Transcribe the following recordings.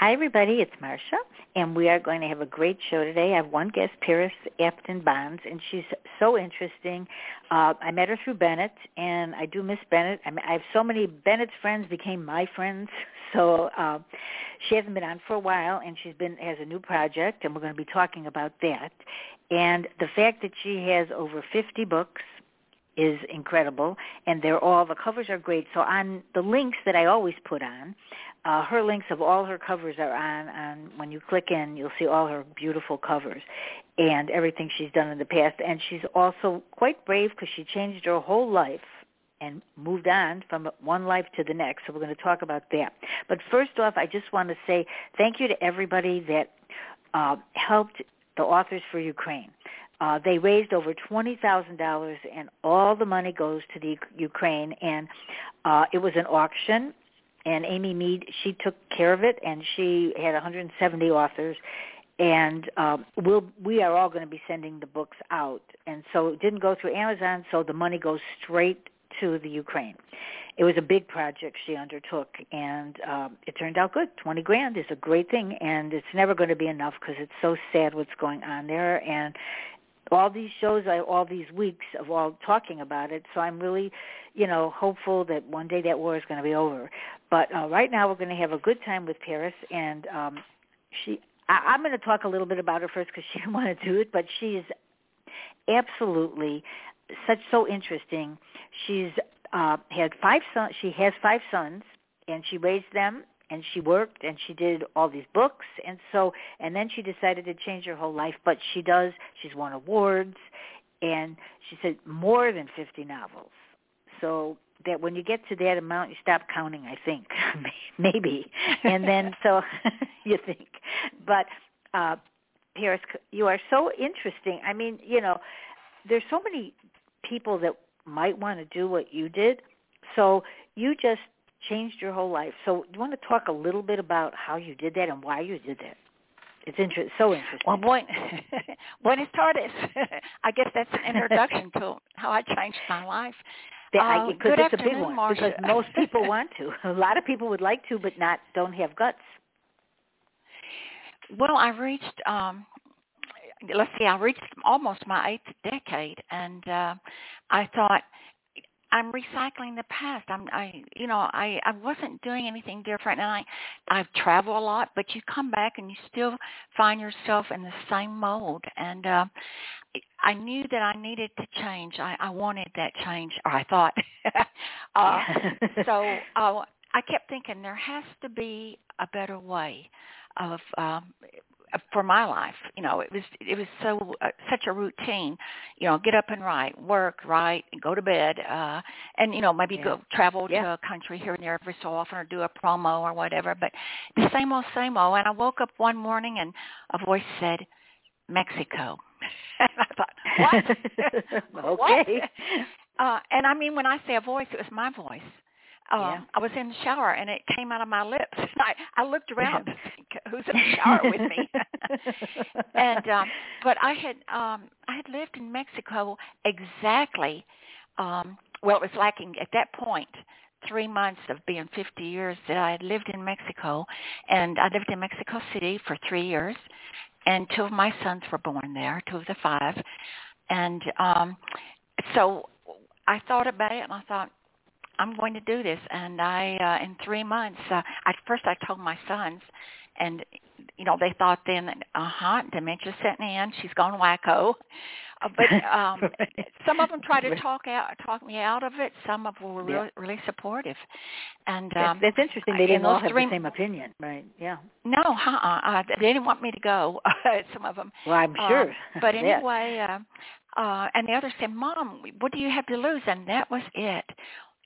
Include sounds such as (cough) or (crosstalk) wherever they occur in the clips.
Hi, everybody. It's Marsha, and we are going to have a great show today. I have one guest, Parris Afton Bonds, and she's so interesting. Uh, I met her through Bennett, and I do miss Bennett. I, mean, I have so many Bennett's friends became my friends. (laughs) So uh, she hasn't been on for a while, and she's been has a new project, and we're going to be talking about that. And the fact that she has over 50 books is incredible and they're all the covers are great so on the links that i always put on uh, her links of all her covers are on, on when you click in, you'll see all her beautiful covers and everything she's done in the past. And she's also quite brave because she changed her whole life and moved on from one life to the next. So we're going to talk about that. But first off, I just want to say thank you to everybody that uh, helped the Authors for Ukraine. Uh, they raised over twenty thousand dollars, and all the money goes to the Ukraine. And uh, it was an auction, and Amy Mead, she took care of it, and she had 170 authors, and um, we'll we are all going to be sending the books out, and so it didn't go through Amazon, so the money goes straight to the Ukraine. It was a big project she undertook, and um, it turned out good. Twenty grand is a great thing, and it's never going to be enough because it's so sad what's going on there, and all these shows, all these weeks of all talking about it. So I'm really, you know, hopeful that one day that war is going to be over. But uh, right now we're going to have a good time with Parris, and um, she. I, I'm going to talk a little bit about her first because she (laughs) didn't want to do it, but she is absolutely such so interesting. She's uh, had five sons. She has five sons, and she raised them and she worked and she did all these books and so and then she decided to change her whole life but she does she's won awards and she said more than 50 novels. So that when you get to that amount you stop counting i think (laughs) maybe. And then (laughs) so (laughs) you think. But uh Parris you are so interesting. I mean you know there's so many people that might want to do what you did. So you just changed your whole life. So do you want to talk a little bit about how you did that and why you did that? It's inter- so interesting. Well, boy, buenas tardes. I guess that's an introduction to how I changed my life. Uh, because it's a big one. Marsha. Because most people (laughs) want to. A lot of people would like to, but not don't have guts. Well, I reached. um Let's see. I reached almost my eighth decade, and uh I thought I'm recycling the past. I'm I you know, I I wasn't doing anything different and I I've traveled a lot, but you come back and you still find yourself in the same mold and uh I knew that I needed to change. I I wanted that change or I thought. (laughs) uh so (laughs) uh I kept thinking there has to be a better way of um for my life. You know, it was it was so uh, such a routine. You know, get up and write, work, write, and go to bed, uh, and you know maybe yeah. go travel yeah. to a country here and there every so often, or do a promo or whatever. But the same old, same old. And I woke up one morning and a voice said, Mexico. (laughs) and I thought, what? (laughs) (laughs) okay. What? Uh, and I mean, when I say a voice, it was my voice um, yeah. I was in the shower and it came out of my lips. (laughs) I, I looked around (laughs) who's in the (laughs) shower with me. and um, but I had um, I had lived in Mexico exactly. Um, well, it was lacking at that point three months of being 50 years that I had lived in Mexico, and I lived in Mexico City for three years, and two of my sons were born there, two of the five, and um, so I thought about it, and I thought I'm going to do this. And I, uh, in three months, uh, at first I told my sons, and you know they thought then, uh huh, dementia setting in. She's gone wacko. Uh, but (laughs) um Right. some of them tried to talk out talk me out of it. Some of them were Yeah. really really supportive. And That's, um that's interesting. They didn't all have three- the same opinion, right? Yeah. no, uh-uh, uh, they didn't want me to go. (laughs) some of them. Well, I'm Uh, sure. but (laughs) Yeah. anyway, uh, uh, and the other said, "Mom, what do you have to lose?" And that was it.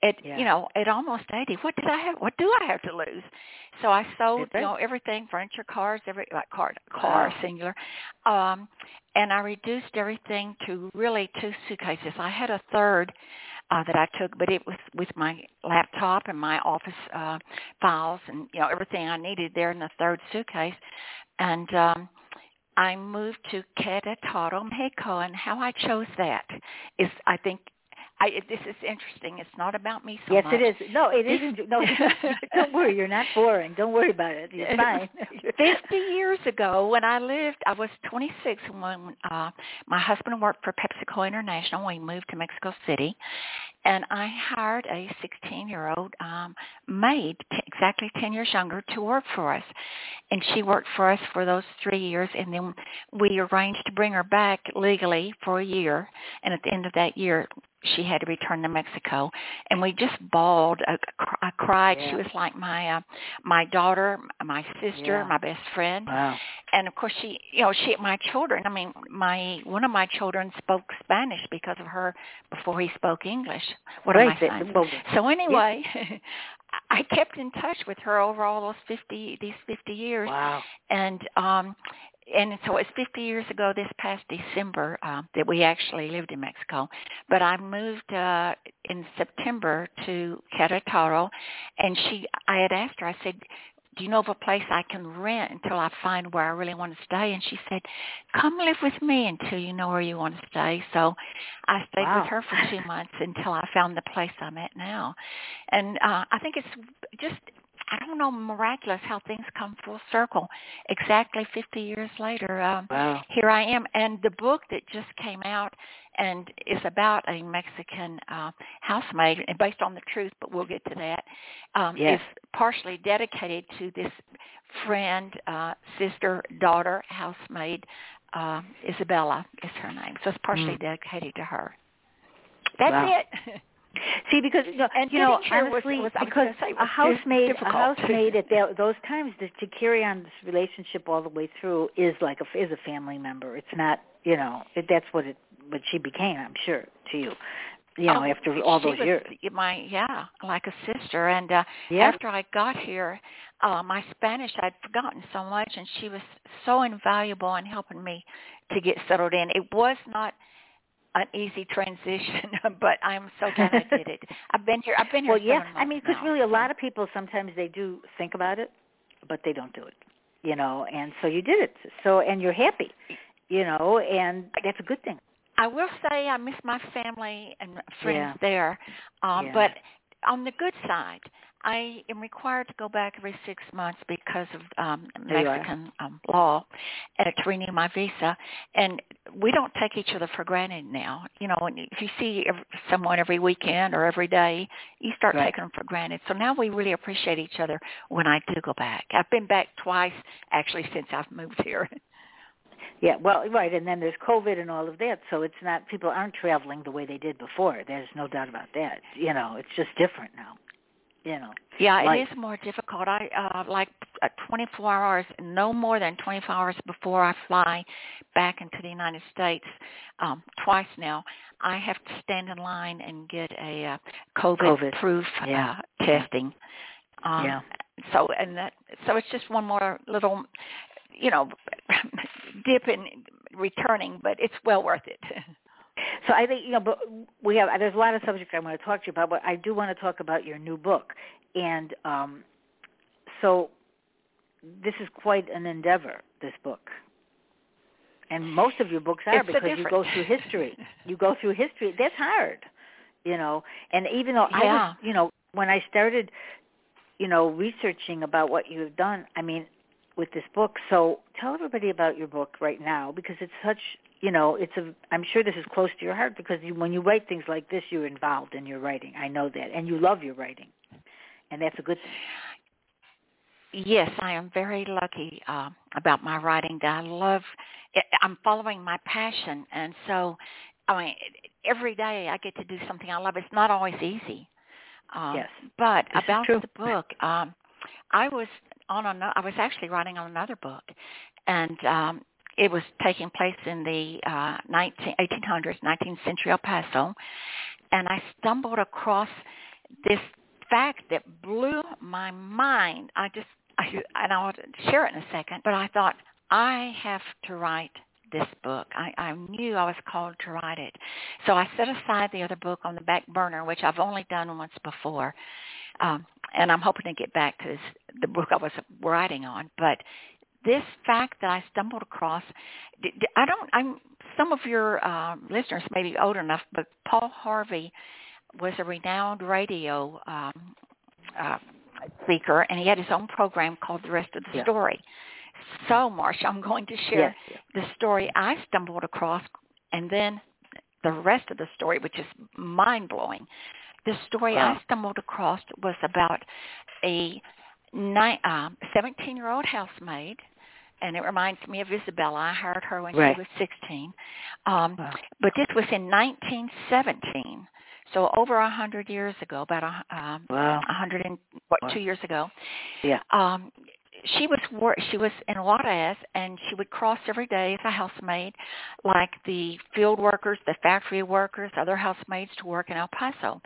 At Yeah. you know, at almost eighty, what did I have? What do I have to lose? So I sold, you know, everything, furniture, cars, every like car, car Wow. singular, um, and I reduced everything to really two suitcases. I had a third uh, that I took, but it was with my laptop and my office uh, files and you know everything I needed there in the third suitcase, and um, I moved to Querétaro, Mexico, and how I chose that is, I think, I this is interesting. It's not about me so yes, much. it is. No, it isn't. No, (laughs) (laughs) don't worry. You're not boring. Don't worry about it. You're (laughs) fine. 50 years ago when I lived, I was 26 when uh, my husband worked for PepsiCo International. We moved to Mexico City, and I hired a 16-year-old um, maid, t- exactly 10 years younger, to work for us. And she worked for us for those three years, and then we arranged to bring her back legally for a year. And at the end of that year, she had to return to Mexico, and we just bawled. I, I cried. Yeah. She was like my uh, my daughter, my sister, Yeah. my best friend Wow. and of course she you know she my children i mean my one of my children spoke spanish because of her before he spoke english one right. my sons Well, so anyway (laughs) i kept in touch with her over all those fifty these fifty years wow. and um and so it's 50 years ago this past December uh, that we actually lived in Mexico. But I moved uh, in September to Querétaro, and she, I had asked her, I said, do you know of a place I can rent until I find where I really want to stay? And she said, come live with me until you know where you want to stay. So I stayed Wow. with her for two (laughs) months until I found the place I'm at now. And uh, I think it's just, I don't know, miraculous how things come full circle. Exactly 50 years later, um, Wow. here I am. And the book that just came out and is about a Mexican uh, housemaid, and based on the truth, but we'll get to that, um, Yes. is partially dedicated to this friend, uh, sister, daughter, housemaid. Uh, Isabella is her name. So it's partially Mm. dedicated to her. That's Wow. it. (laughs) See, because you know, And you know getting here was- honestly, was- was because a housemaid, a housemaid at tho- those times to, to carry on this relationship all the way through is like a is a family member. It's not, you know, it, that's what it what she became. I'm sure to you, you know, Oh, after all those was years. My yeah, like a sister. And uh, Yeah. after I got here, uh, my Spanish I'd forgotten so much, and she was so invaluable in helping me to get settled in. It was not an easy transition, (laughs) but I'm so glad I did it. (laughs) I've been here. I've been here. Well, yeah. I mean, because really, a lot of people sometimes they do think about it, but they don't do it. You know, and so you did it. So and you're happy. You know, and that's a good thing. I will say I miss my family and friends Yeah. there, um, Yeah. but on the good side, I am required to go back every six months because of um, There you are. Mexican um, law uh, to renew my visa, and we don't take each other for granted now. You know, when if you see someone every weekend or every day, you start Right. taking them for granted. So now we really appreciate each other when I do go back. I've been back twice actually since I've moved here. (laughs) Yeah, well, right, and then there's COVID and all of that, so it's not people aren't traveling the way they did before. There's no doubt about that. You know, it's just different now. You know. Yeah, it Life. is more difficult. I uh like uh, 24 hours, no more than 24 hours before I fly back into the United States. Um twice now, I have to stand in line and get a uh, COVID, COVID. proof Yeah. uh, testing. Um, Yeah. So and that so it's just one more little, you know, (laughs) dip in returning, but it's well worth it. (laughs) So I think you know, but we have there's a lot of subjects I want to talk to you about, but I do want to talk about your new book, and um, so this is quite an endeavor. This book, and most of your books are It's because you go through history. you go through history. That's hard, you know. And even though I was, you know, when I started, you know, researching about what you have done, I mean, with this book. So tell everybody about your book right now because it's such you know, it's a. I'm sure this is close to your heart because you, when you write things like this, you're involved in your writing. I know that, and you love your writing, and that's a good thing. Yes, I am very lucky uh, about my writing. That I love. I'm following my passion, and so I mean, every day I get to do something I love. It's not always easy. Um, yes. But this about the book, um, I was on another. I was actually writing on another book, and um, it was taking place in the uh, 19, 1800s, 19th century El Paso, and I stumbled across this fact that blew my mind. I just, I, and I'll share it in a second, but I thought I have to write this book. I, I knew I was called to write it. So I set aside the other book on the back burner, which I've only done once before. Um, and I'm hoping to get back to this, the book I was writing on. But this fact that I stumbled across, I don't, I'm, some of your uh, listeners may be old enough, but Paul Harvey was a renowned radio um, uh, speaker, and he had his own program called The Rest of the yeah. Story. So, Marsha, I'm going to share yes. the story I stumbled across, and then the rest of the story, which is mind blowing. The story wow. I stumbled across was about a 17-year-old uh, housemaid and it reminds me of Isabella. I hired her when right. she was 16. Um, wow. But this was in 1917, so over a hundred years ago, about a um, wow. hundred and what wow. two years ago. Yeah. Um, she was wor- she was in Juarez, and she would cross every day as a housemaid, like the field workers, the factory workers, other housemaids to work in El Paso.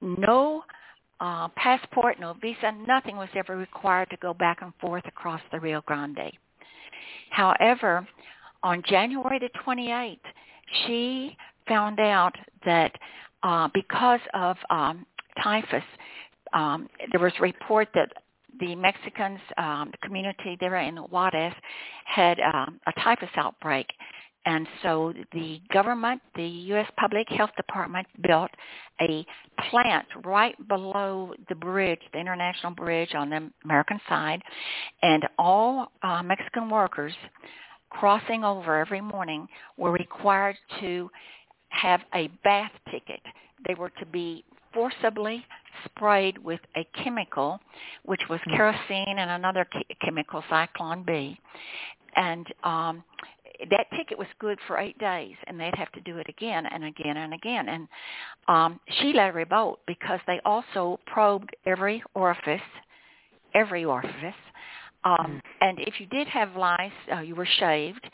No uh, passport, no visa, nothing was ever required to go back and forth across the Rio Grande. However, on January the 28th, she found out that uh, because of um, typhus, um, there was a report that the Mexicans, um, the community there in Juarez, had um, a typhus outbreak. And so the government, the U.S. Public Health Department, built a plant right below the bridge, the international bridge on the American side, and all uh, Mexican workers crossing over every morning were required to have a bath ticket. They were to be forcibly sprayed with a chemical, which was kerosene and another chemical, Zyklon B. And um, that ticket was good for eight days, and they'd have to do it again and again and again. And um, she led revolt because they also probed every orifice, every orifice. Um, mm. And if you did have lice, uh, you were shaved.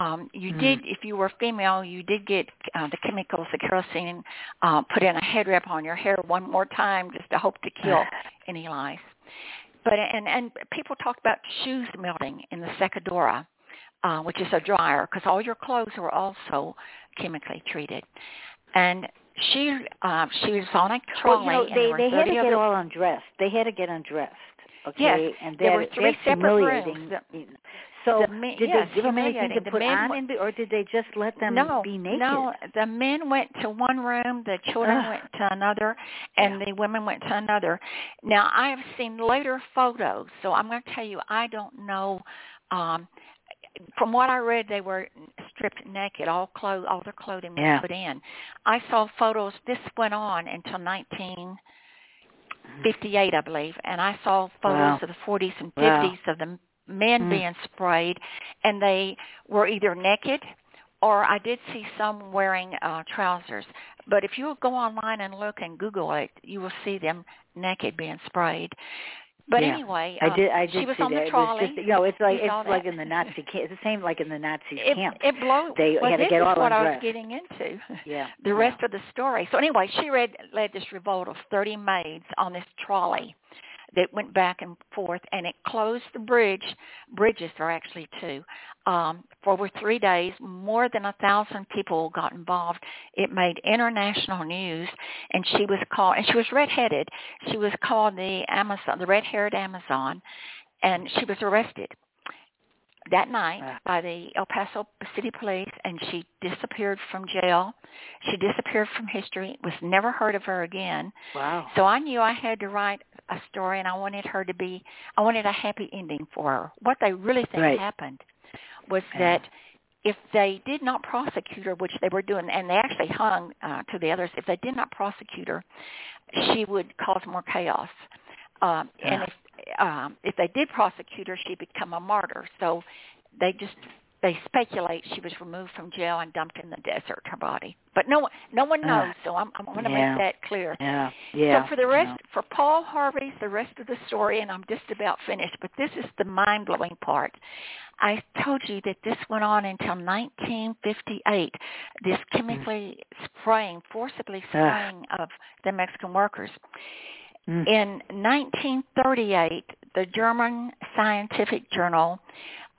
Um, you mm. did, if you were female, you did get uh, the chemicals, the kerosene, uh, put in a head wrap on your hair one more time just to hope to kill any lice. But and and people talk about shoes melting in the secadora uh, which is a dryer, because all your clothes were also chemically treated. And she uh, she was on a trolley. Well, you know, they they had to get all undressed. They had to get undressed. Okay, yes, and there were three separate rooms. So the men, did yes, they give them anything to put on, in, or did they just let them no, be naked? No, the men went to one room, the children Ugh. went to another, and yeah. the women went to another. Now I have seen later photos, so I'm going to tell you I don't know. Um, from what I read, they were stripped naked. All clothes, all their clothing was yeah. put in. I saw photos. This went on until 1958, I believe, and I saw photos wow. of the 40s and 50s wow. of the men mm. being sprayed, and they were either naked or I did see some wearing uh, trousers. But if you go online and look and Google it, you will see them naked being sprayed. But yeah. anyway, I uh, did. I did she was see on that. the trolley. It just, you know, it's like it's like that? in the Nazi (laughs) camp. It's the same like in the Nazi it, camp. It blew. They well, had to this get all is what I was getting into. Yeah. (laughs) The yeah. rest of the story. So anyway, she read, led this revolt of 30 maids on this trolley that went back and forth, and it closed the bridge. Bridges are actually two. Um, for over three days, more than a thousand people got involved. It made international news, and she was called. And she was redheaded. She was called the Amazon, the red-haired Amazon, and she was arrested that night by the El Paso City Police, and she disappeared from jail. She disappeared from history. Was never heard of her again. Wow. So I knew I had to write a story, and I wanted her to be. I wanted a happy ending for her. What they really think Right. happened was Yeah. that if they did not prosecute her, which they were doing, and they actually hung uh, to the others, if they did not prosecute her, she would cause more chaos. Um, yeah. And if um, if they did prosecute her, she'd become a martyr. So they just they speculate she was removed from jail and dumped in the desert, her body. But no one, no one knows. Uh, so I'm, I'm going to yeah. make that clear. Yeah, yeah. So for the rest, yeah. for Paul Harvey's the rest of the story, and I'm just about finished. But this is the mind blowing part. I told you that this went on until 1958. This chemically mm. spraying, forcibly spraying uh. of the Mexican workers. Mm. In 1938, the German scientific journal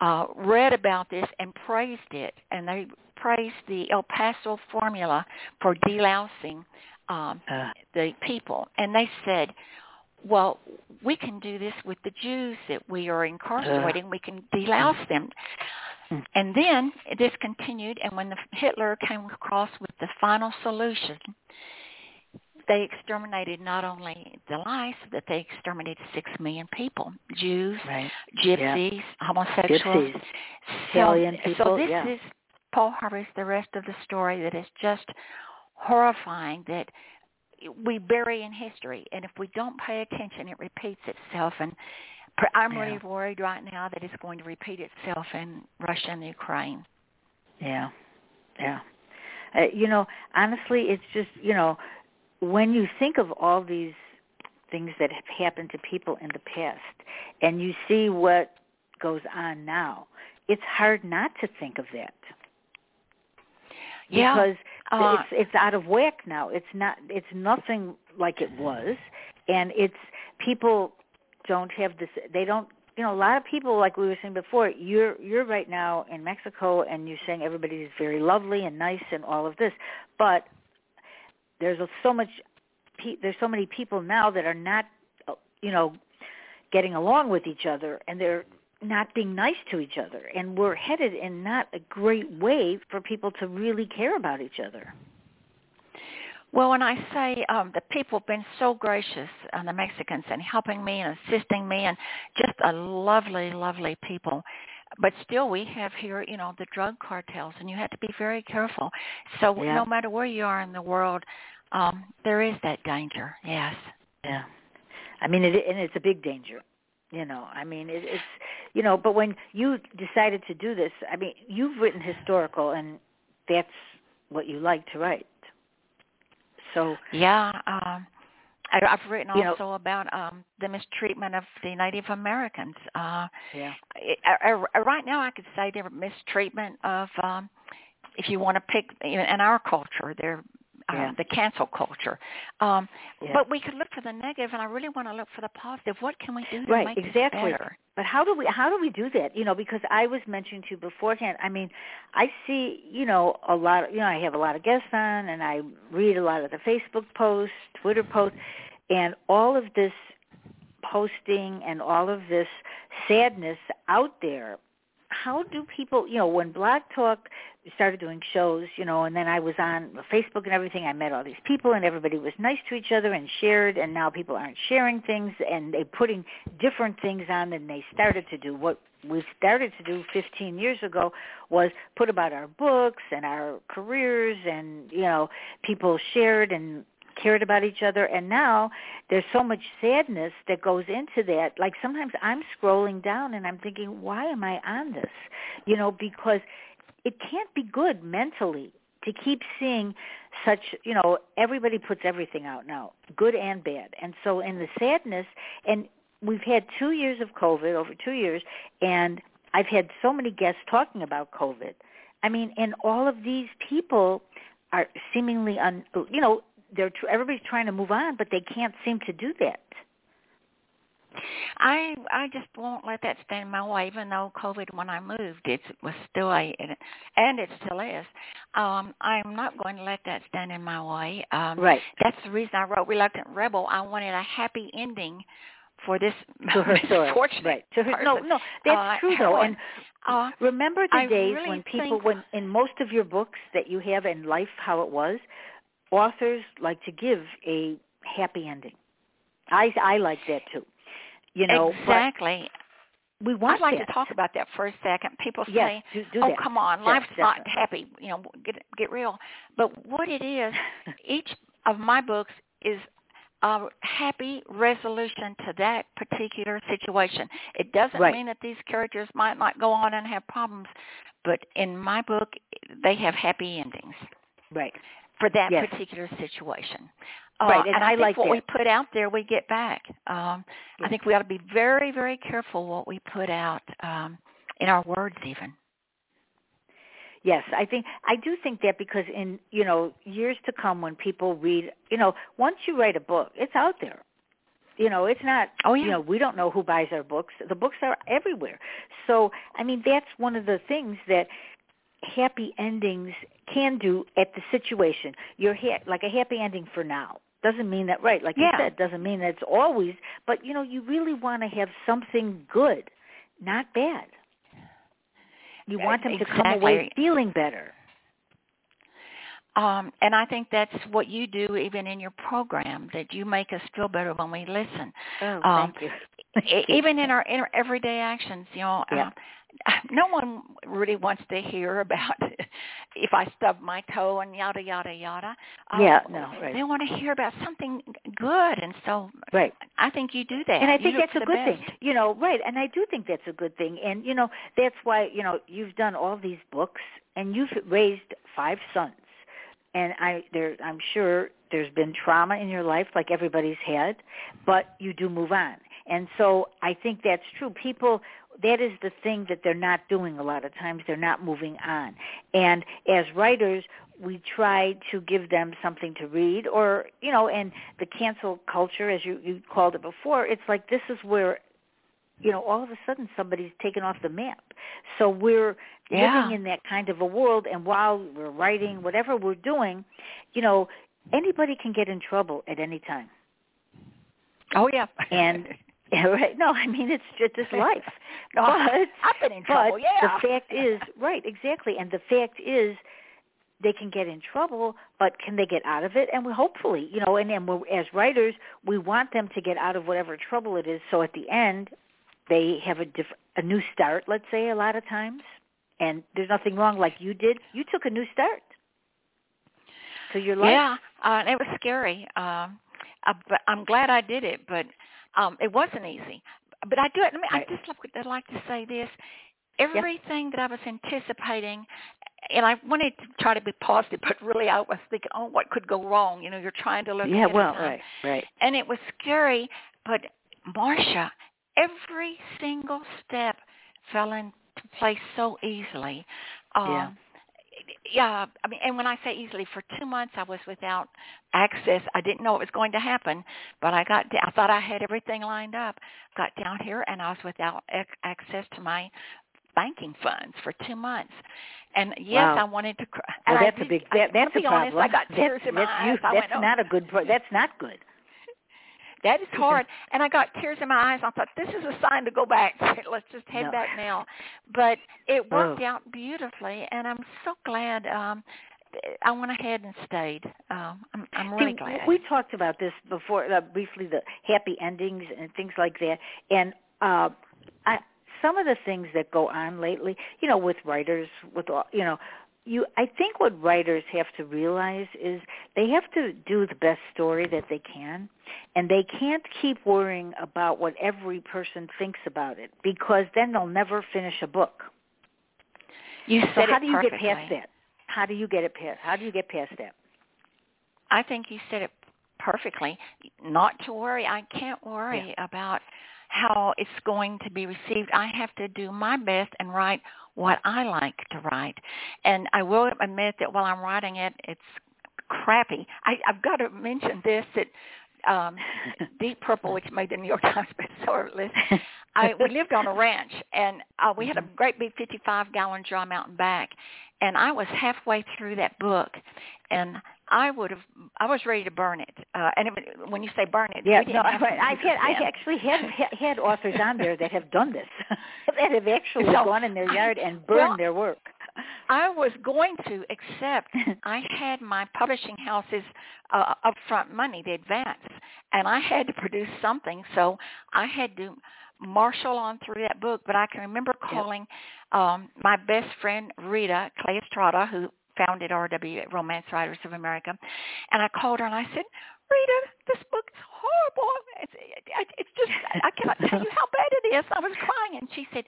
uh, read about this and praised it, and they praised the El Paso formula for delousing um, uh. the people. And they said, well, we can do this with the Jews that we are incarcerating. Uh. We can delouse them. Hmm. And then this continued, and when the, Hitler came across with the final solution, they exterminated not only the lice, but they exterminated six million people: Jews, right. gypsies, yeah. homosexuals, gypsies, so, people. So this yeah. is Paul Harvey's the rest of the story that is just horrifying that we bury in history, and if we don't pay attention, it repeats itself. And I'm yeah. really worried right now that it's going to repeat itself in Russia and Ukraine. Yeah, yeah. Uh, you know, honestly, it's just you know when you think of all these things that have happened to people in the past and you see what goes on now, it's hard not to think of that. Yeah. Because uh, it's it's out of whack now. It's not it's nothing like it was and it's people don't have this they don't you know a lot of people like we were saying before you're you're right now in Mexico and you're saying everybody is very lovely and nice and all of this but there's so much there's so many people now that are not you know getting along with each other and they're not being nice to each other and we're headed in not a great way for people to really care about each other well, when I say um, the people have been so gracious, and the Mexicans, and helping me and assisting me, and just a lovely, lovely people. But still, we have here, you know, the drug cartels, and you have to be very careful. So yeah. no matter where you are in the world, um, there is that danger. Yes. Yeah. I mean, it, and it's a big danger. You know, I mean, it, it's, you know, but when you decided to do this, I mean, you've written historical, and that's what you like to write. So yeah, um, I've written also you know, about um, the mistreatment of the Native Americans. Uh, yeah. I, I, right now, I could say their mistreatment of, um, if you want to pick in our culture, they're yeah. the cancel culture. Um, yeah. But we could look for the negative, and I really want to look for the positive. What can we do to right, make exactly. this better? But how do we how do we do that? You know, because I was mentioning to you beforehand. I mean, I see you know a lot. Of, you know, I have a lot of guests on, and I read a lot of the Facebook posts, Twitter posts, and all of this posting and all of this sadness out there how do people, you know, when Blog Talk started doing shows, you know, and then I was on Facebook and everything, I met all these people and everybody was nice to each other and shared and now people aren't sharing things and they're putting different things on than they started to do. What we started to do 15 years ago was put about our books and our careers and, you know, people shared and cared about each other and now there's so much sadness that goes into that. Like sometimes i'm scrolling down and i'm thinking why am i on this? You know because it can't be good mentally to keep seeing such you know everybody puts everything out now good and bad. And so in the sadness and we've had 2 years of covid over 2 years and i've had so many guests talking about covid. I mean and all of these people are seemingly un you know they're tr- everybody's trying to move on, but they can't seem to do that. I I just won't let that stand in my way. Even though COVID, when I moved, it was still a and it still is. Um, I'm not going to let that stand in my way. Um, right. That's the reason I wrote Reluctant Rebel. I wanted a happy ending for this to her (laughs) story. Right. To her, no, no, that's uh, true though. And (laughs) uh, remember the I days really when people, when in most of your books that you have in life, how it was, authors like to give a happy ending. I I like that too. You know exactly. we want I'd like that. to talk about that for a second. People yes, say, do, do "Oh, that. come on, Yes, life's not happy." You know, get get real. But what it is, (laughs) each of my books is a happy resolution to that particular situation. It doesn't Right. mean that these characters might not go on and have problems, but in my book, they have happy endings Right. For that Yes. particular situation. Right, Uh, and and I I, like what that. we put out there, we get back. Um, Yeah. I think we ought to be very, very careful what we put out um, in our words, even. Yes, I think I do think that because in you know years to come when people read, you know, once you write a book, it's out there. You know, it's not. Oh, yeah. You know, we don't know who buys our books. The books are everywhere. So, I mean, that's one of the things that happy endings can do at the situation. You're ha- like a happy ending for now. Doesn't mean that right, like you said, doesn't mean that it's always. But you know, you really want to have something good, not bad. You want them to come away feeling better. Um, and I think that's what you do even in your program, that you make us feel better when we listen. Oh, Um, thank you. (laughs) Even in our, in our everyday actions, you know, Yeah. uh, (laughs) no one really wants to hear about if I stub my toe and yada yada yada. Uh, Yeah, no, right. They want to hear about something good, and so Right. I think you do that. And I think that's a good best. thing. You know, right. And I do think that's a good thing. And, you know, that's why, you know, you've done all these books and you've raised five sons. And I there I'm sure there's been trauma in your life like everybody's had, but you do move on. And so I think that's true. People that is the thing that they're not doing a lot of times. They're not moving on. And as writers, we try to give them something to read or, you know, and the cancel culture as you you called it before, it's like this is where you know, all of a sudden somebody's taken off the map. So we're Yeah. living in that kind of a world and while we're writing whatever we're doing, you know, anybody can get in trouble at any time. Oh yeah. And (laughs) (laughs) yeah, right. No, I mean it's just this life. (laughs) no, but (laughs) I've been in trouble. but yeah. the fact is, right, exactly. And the fact is they can get in trouble, but can they get out of it? And we hopefully, you know, and then we're, as writers, we want them to get out of whatever trouble it is. So at the end, they have a diff- a new start. Let's say a lot of times, and there's nothing wrong. Like you did, you took a new start to your life. Yeah, uh, it was scary. Um, uh, but I'm glad I did it, but um, it wasn't easy. But I do it. I, mean, Right. I just like, I'd like to say this: everything that I was anticipating, and I wanted to try to be positive, but really I was thinking, oh, what could go wrong? You know, you're trying to look. Yeah. Well, right, right. and it was scary. But Marsha, every single step fell into place so easily. Um, Yeah. Yeah, I mean, and when I say easily, for two months I was without access. I didn't know it was going to happen, but I got. I thought I had everything lined up. Got down here, and I was without ac- access to my banking funds for two months. And yes, Wow. I wanted to. Cry. Well, and I that's a did- big. That, that's a problem. honest, I got tears that's, in my that's eyes. You, that's went, oh, not a good. pro- That's not good. That is hard. And I got tears in my eyes. I thought, this is a sign to go back. (laughs) Let's just head No. back now. But it worked Oh. out beautifully, and I'm so glad um I went ahead and stayed. Um, I'm, I'm really See, glad. We talked about this before, uh, briefly, the happy endings and things like that. And uh, I, some of the things that go on lately, you know, with writers, with all, you know, you. I think what writers have to realize is they have to do the best story that they can, and they can't keep worrying about what every person thinks about it because then they'll never finish a book. you So said how it do you get past that? How do you get it past? How do you get past that? I think you said it perfectly. Not to worry. I can't worry about how it's going to be received. I have to do my best and write what I like to write. And I will admit that while I'm writing it, it's crappy. I, I've got to mention this that um, (laughs) Deep Purple, which made the New York Times bestseller list, I we lived on a ranch and uh, we had a Mm-hmm. great big 55 gallon drum out and back and I was halfway through that book and I would have I was ready to burn it. Uh and it, when you say burn it, Yeah, no. I've had, I've actually had had authors on there that have done this, (laughs) that have actually So, gone in their yard and burned well, their work. I was going to, except (laughs) I had my publishing house's uh, upfront money, the advance, and I had to produce something, so I had to marshal on through that book. But I can remember calling yep. Um, my best friend Rita Clay Estrada, who founded RW Romance Writers of America, and I called her and I said, Rita, this book is horrible. It's, it, it's just, I cannot tell you how bad it is. I was crying. And she said,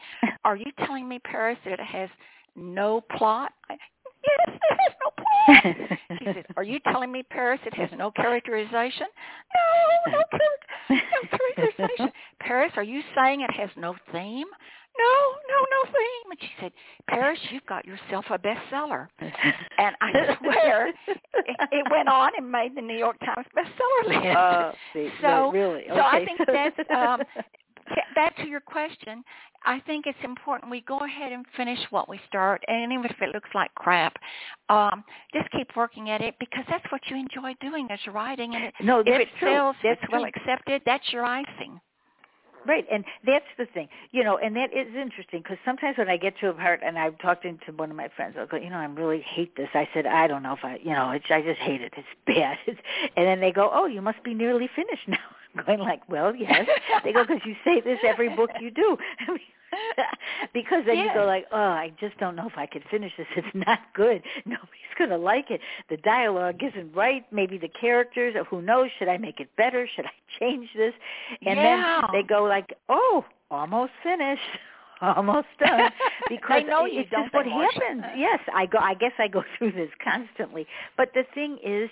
are you telling me, Parris, that it has no plot? I, yes, it has no plot. she said, are you telling me, Parris, it has no characterization? No, no, no characterization. Parris, are you saying it has no theme? No, no, no theme. And she said, Parris, you've got yourself a bestseller. (laughs) and I swear, it, it went on and made the New York Times bestseller list. Uh, see, so, really? Okay. so I think that's um, back to your question. I think it's important we go ahead and finish what we start, and even if it looks like crap, um, just keep working at it because that's what you enjoy doing is writing. And it, no, if it true. sells, that's it's well accepted. That's your icing. Right, and that's the thing, you know, and that is interesting because sometimes when I get to a part, and I've talked to one of my friends, I'll go, you know, I really hate this. I said, I don't know if I, you know, it's, I just hate it. It's (laughs) bad. and then they go, oh, you must be nearly finished (laughs) now. I'm going like, well, yes. they go, because you say this every book you do. (laughs) I mean, (laughs) because then yes. you go like, oh, I just don't know if I could finish this. It's not good. (laughs) Nobody's going to like it. The dialogue isn't right. Maybe the characters, or who knows? Should I make it better? Should I (laughs) change this? And yeah. then they go like, oh, almost finished. almost done because they know you it's just what happens. Yes, I go. I guess I go through this constantly. But the thing is,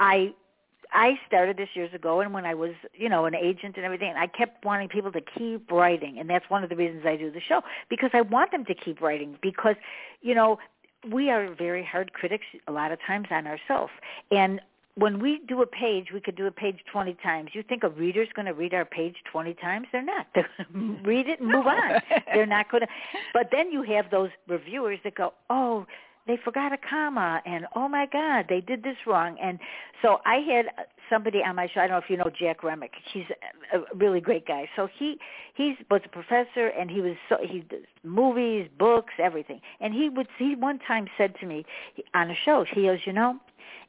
I I started this years ago, and when I was, you know, an agent and everything, I kept wanting people to keep writing, and that's one of the reasons I do the show because I want them to keep writing because, you know, we are very hard critics a lot of times on ourselves, and when we do a page, we could do a page 20 times. You think a reader's going to read our page 20 times? They're not. They're going to read it and move on. They're not going (laughs) to. But then you have those reviewers that go, oh, they forgot a comma and oh my god they did this wrong. And so i had somebody on my show i don't know if you know jack remick. He's a really great guy. So he he was a professor and he was so he does movies books everything. And he would he one time said to me on a show he goes you know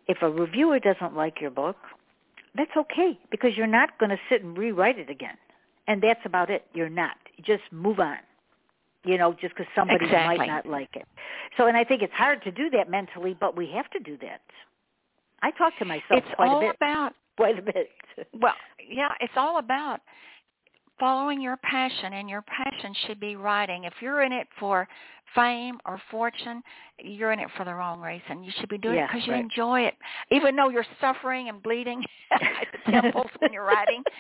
if a reviewer doesn't like your book that's okay because you're not going to sit and rewrite it again. And that's about it. You're not. Just move on. You know, just because somebody exactly. might not like it. So, and I think it's hard to do that mentally, but we have to do that. I talk to myself it's quite all a bit. about (laughs) quite a bit. well, yeah, it's all about following your passion, and your passion should be writing. If you're in it for fame or fortune, you're in it for the wrong reason. You should be doing yeah, it because you right. enjoy it, even though you're suffering and bleeding (laughs) at the temples when you're writing. (laughs)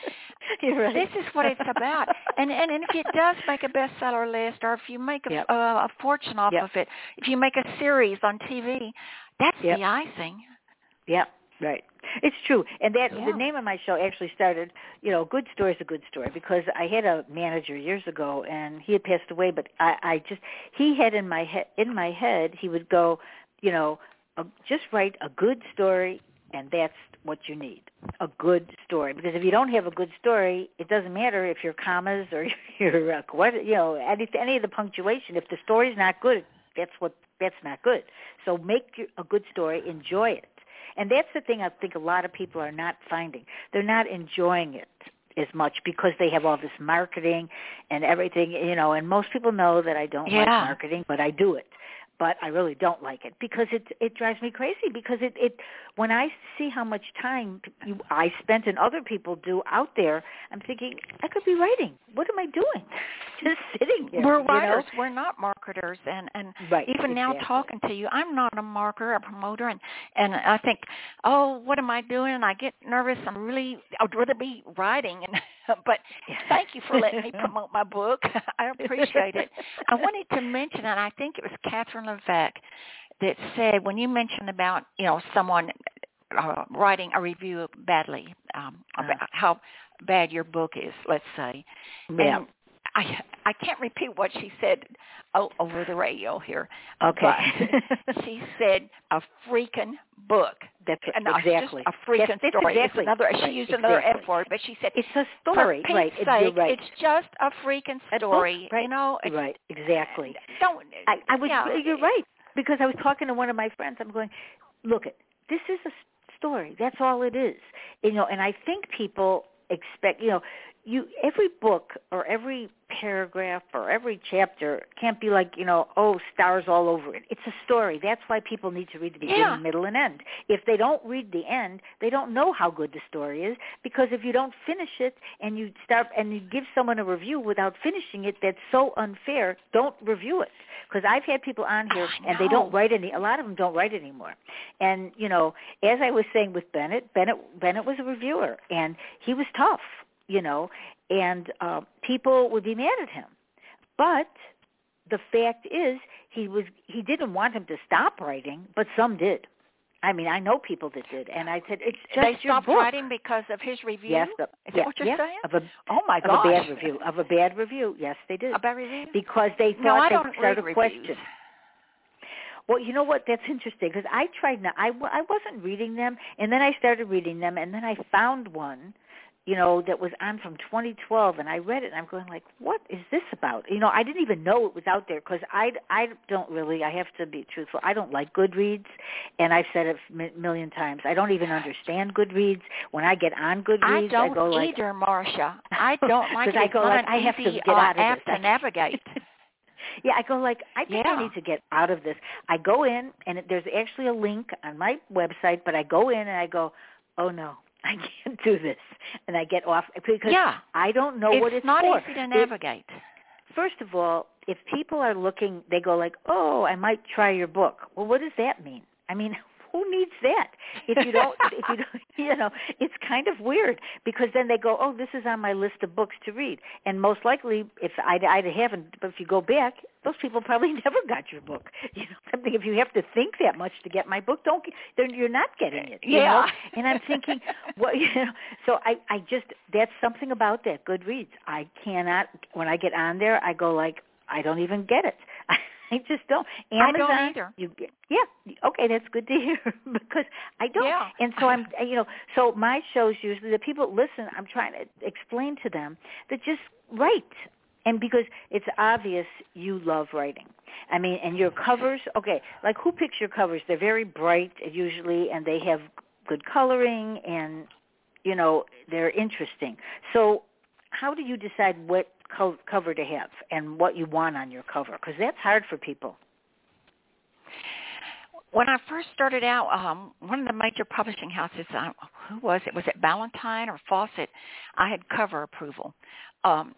Right. This is what it's about. And, and and if it does make a bestseller list, or if you make a, Yep. a, a fortune off Yep. of it, if you make a series on TV, that's Yep. the icing. Yep, right. It's true. And that Yeah. the name of my show actually started, you know, good story is a good story because I had a manager years ago and he had passed away, but I I just he had in my head in my head he would go, you know, uh, just write a good story and that's what you need. A good story because if you don't have a good story, it doesn't matter if your commas or (laughs) your uh, what you know any any of the punctuation. If the story's not good, that's what that's not good. So make your, a good story, enjoy it. And that's the thing I think a lot of people are not finding. They're not enjoying it as much because they have all this marketing and everything, you know, and most people know that I don't like marketing, but I do it. But I really don't like it because it it drives me crazy because it it when I see how much time you, I spent and other people do out there, I'm thinking I could be writing. What am I doing? (laughs) Just sitting here. We're you know? writers. We're not marketers, and and Right, even now talking to you, I'm not a marketer, a promoter, and and I think, oh, what am I doing? And I get nervous. I'm really, I'd rather be writing. (laughs) And (laughs) but thank you for letting me (laughs) promote my book. (laughs) I appreciate it. I wanted to mention, and I think it was Catherine Levesque that said when you mentioned about you know someone uh, writing a review badly, um, Uh. how bad your book is, let's say. Yeah. And I I can't repeat what she said over the radio here. Okay. She (laughs) said a freaking book. That's uh, And exactly just a freaking That's- that's story. Exactly. It's another. She right, used another. F word, but she said It's a story, For right? sake, You're right. It's just a freaking story. right, You know. Right, exactly. Don't. I, I was. yeah, you're right. because I was talking to one of my friends. I'm going, look, it this is a story. That's all it is. You know, and I think people expect, you know, you every book or every paragraph or every chapter can't be like you know oh stars all over it it's a story that's why people need to read the beginning yeah. middle and end if they don't read the end they don't know how good the story is because if you don't finish it and you start and you give someone a review without finishing it that's so unfair don't review it because I've had people on here oh, and they don't write any. A lot of them don't write anymore. And you know, as I was saying with Bennett, Bennett Bennett was a reviewer and he was tough you know, and uh, people would be mad at him. But the fact is, he was he didn't want him to stop writing, but some did. I mean, I know people that did, and I said it's just they stopped book. writing because of his review. Yes, the, is yeah, that what you're yeah, saying? Of a, oh my god, of gosh, a bad review. Of a bad review. Yes, they did. A bad review. Because they thought I they started a question. Well, you know what? That's interesting because I tried. Now, I I wasn't reading them, and then I started reading them, and then I found one you know, that was on from 2012, and I read it, and I'm going like, what is this about? You know, I didn't even know it was out there because I, I don't really, I have to be truthful, I don't like Goodreads, and I've said it a million times. I don't even understand Goodreads. When I get on Goodreads, I don't I go like, either, Marsha. I don't (laughs) like it. I go like, I have to get uh, out of this. to navigate. (laughs) (laughs) Yeah, I go like I think I need to get out of this. I go in and there's actually a link on my website, but I go in and I go, "Oh no, (laughs) I can't do this." And I get off because yeah, I don't know what it's what it's not for. easy to It- navigate. first of all, if people are looking, they go like, "Oh, I might try your book." Well, what does that mean? I mean, who needs that? If you don't, (laughs) if you don't, (laughs) you know, it's kind of weird because then they go, "Oh, this is on my list of books to read," and most likely, if I, I haven't, but if you go back, those people probably (laughs) never got your book. You know, something. If you have to think that much to get my book, don't. Then you're not getting it. You Yeah. know? And I'm thinking, well, you know, so I, I just that's something about that Goodreads. I cannot. When I get on there, I go like, I don't even get it. (laughs) I just don't. Amazon, I don't either. You get, yeah, okay, that's good to (laughs) hear because I don't. Yeah. And so I'm, (laughs) you know, so my shows usually the people listen. I'm trying to explain to them that just write, and because it's obvious you love writing. I mean, and your covers, okay, like who picks your covers? They're very bright usually, and they have good coloring, and you know they're interesting. So how do you decide what co- cover to have and what you want on your cover? Because that's hard for people. When I first started out, um, one of the major publishing houses, uh, who was it? Was it Ballantine or Fawcett? I had cover approval, um,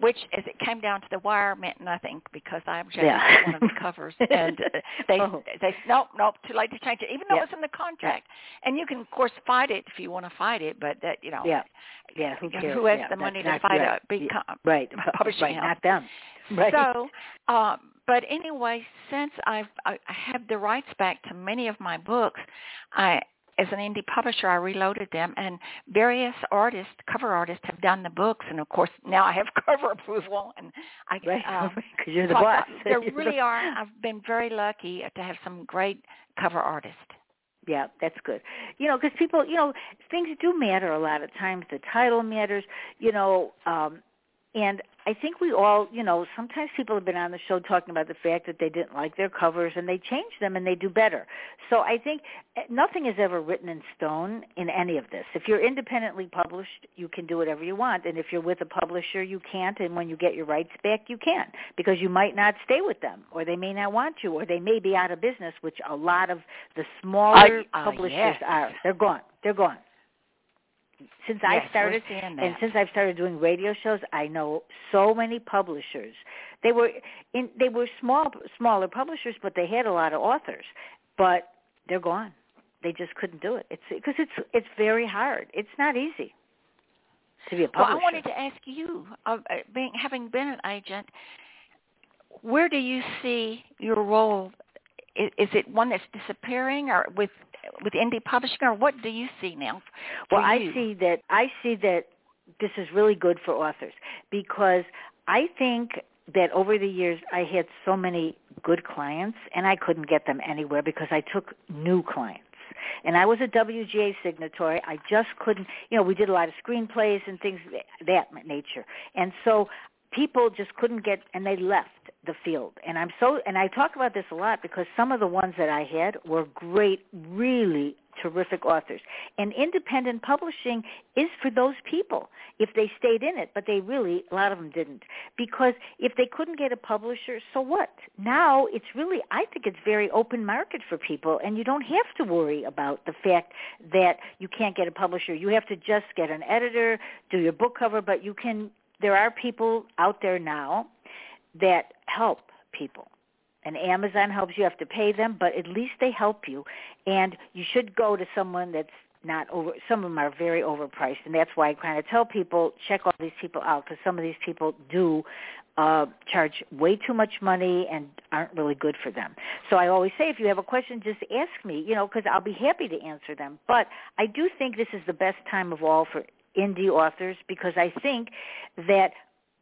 which, as it came down to the wire, meant nothing because I objected Yeah. to one of the covers, (laughs) and they Oh. they nope nope too late to change it, even though Yep. it was in the contract. And you can of course fight it if you want to fight it, but that you know, Yeah, yeah. Who cares? who has Yeah, the money to fight right. a big Yeah, (laughs) right, publishing right, house? not them. (laughs) Right. So, uh, but anyway, since I've I I have the rights back to many of my books, I as an indie publisher, I reloaded them, and various artists, cover artists, have done the books, and of course now I have (laughs) cover approval, and I right, um, (laughs) because you're the so boss. (laughs) there really are. I've been very lucky to have some great cover artists. Yeah, that's good. You know, because people, you know, things do matter a lot of times. The title matters, you know, um, and I think we all, you know, sometimes people have been on the show talking about the fact that they didn't like their covers and they change them and they do better. So I think eh, nothing is ever written in stone in any of this. If you're independently published, you can do whatever you want, and if you're with a publisher, you can't. And when you get your rights back, you can because you might not stay with them, or they may not want you, or they may be out of business, which a lot of the smaller Uh, uh, publishers yes. are. They're gone. They're gone. Since I Yes, we're started, and since I've started doing radio shows, I know so many publishers. They were in they were small smaller publishers, but they had a lot of authors. But they're gone. They just couldn't do it. It's because it's it's very hard. It's not easy to be a publisher. Well. I wanted to ask you, uh, uh, being having been an agent, where do you see your role? Is, is it one that's disappearing, or with with indie publishing, or what do you see now? Well, I see that I see that this is really good for authors because I think that over the years I had so many good clients and I couldn't get them anywhere because I took new clients. And I was a WGA signatory. I just couldn't, you know, we did a lot of screenplays and things of that nature. And so people just couldn't get and they left the field. And I'm so and I talk about this a lot because some of the ones that I had were great, really terrific authors. And independent publishing is for those people if they stayed in it, but they really, a lot of them didn't. Because if they couldn't get a publisher, so what? Now it's really, I think it's very open market for people and you don't have to worry about the fact that you can't get a publisher. You have to just get an editor, do your book cover, but you can, there are people out there now that help people and Amazon helps you have to pay them, but at least they help you. And you should go to someone that's not over some of them are very overpriced and that's why I kind of tell people check all these people out because some of these people do uh charge way too much money and aren't really good for them. So I always say if you have a question just ask me, you know, cuz I'll be happy to answer them. But I do think this is the best time of all for indie authors because I think that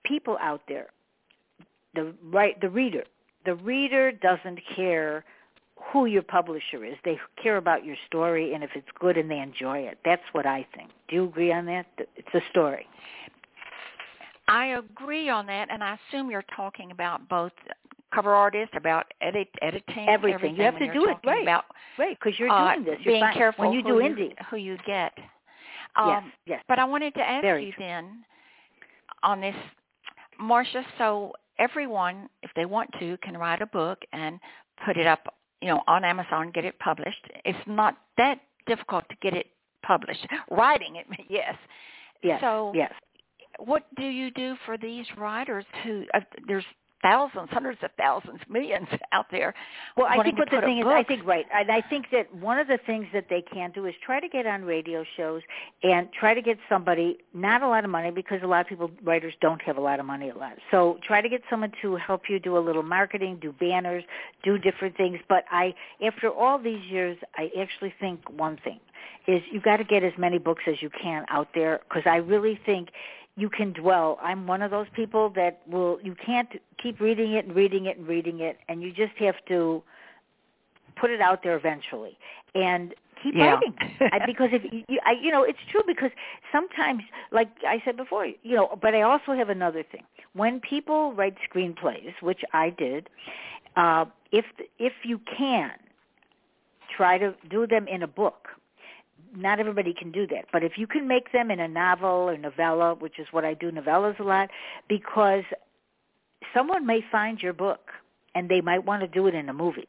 people out there the right the reader the reader doesn't care who your publisher is. They care about your story and if it's good and they enjoy it. That's what I think. Do you agree on that? It's a story. I agree on that, and I assume you're talking about both cover artists, about edit, editing, everything. everything. You have to do it right, about, right? Because you're uh, doing this. You're being fine. careful when you do who indie. You, who you get. yes, Um, yes. But I wanted to ask Very you true. then on this, Marsha. So everyone, if they want to, can write a book and put it up, you know, on Amazon, get it published. It's not that difficult to get it published. (laughs) Writing it, (laughs) yes. Yes, So yes. what do you do for these writers who uh, there's thousands, hundreds of thousands, millions out there Well, I think what the thing is, I think right, and I think that one of the things that they can do is try to get on radio shows and try to get somebody not a lot of money because a lot of people writers don't have a lot of money a lot. So try to get someone to help you do a little marketing, do banners, do different things. But I, after all these years, I actually think one thing is you've got to get as many books as you can out there because I really think you can dwell. I'm one of those people that will you can't keep reading it and reading it and reading it and you just have to put it out there eventually and keep Yeah. writing I, because if you, you I, you know it's true because sometimes like I said before you know but I also have another thing when people write screenplays which I did uh if if you can try to do them in a book not everybody can do that. But if you can make them in a novel or novella, which is what I do novellas a lot, because someone may find your book and they might want to do it in a movie.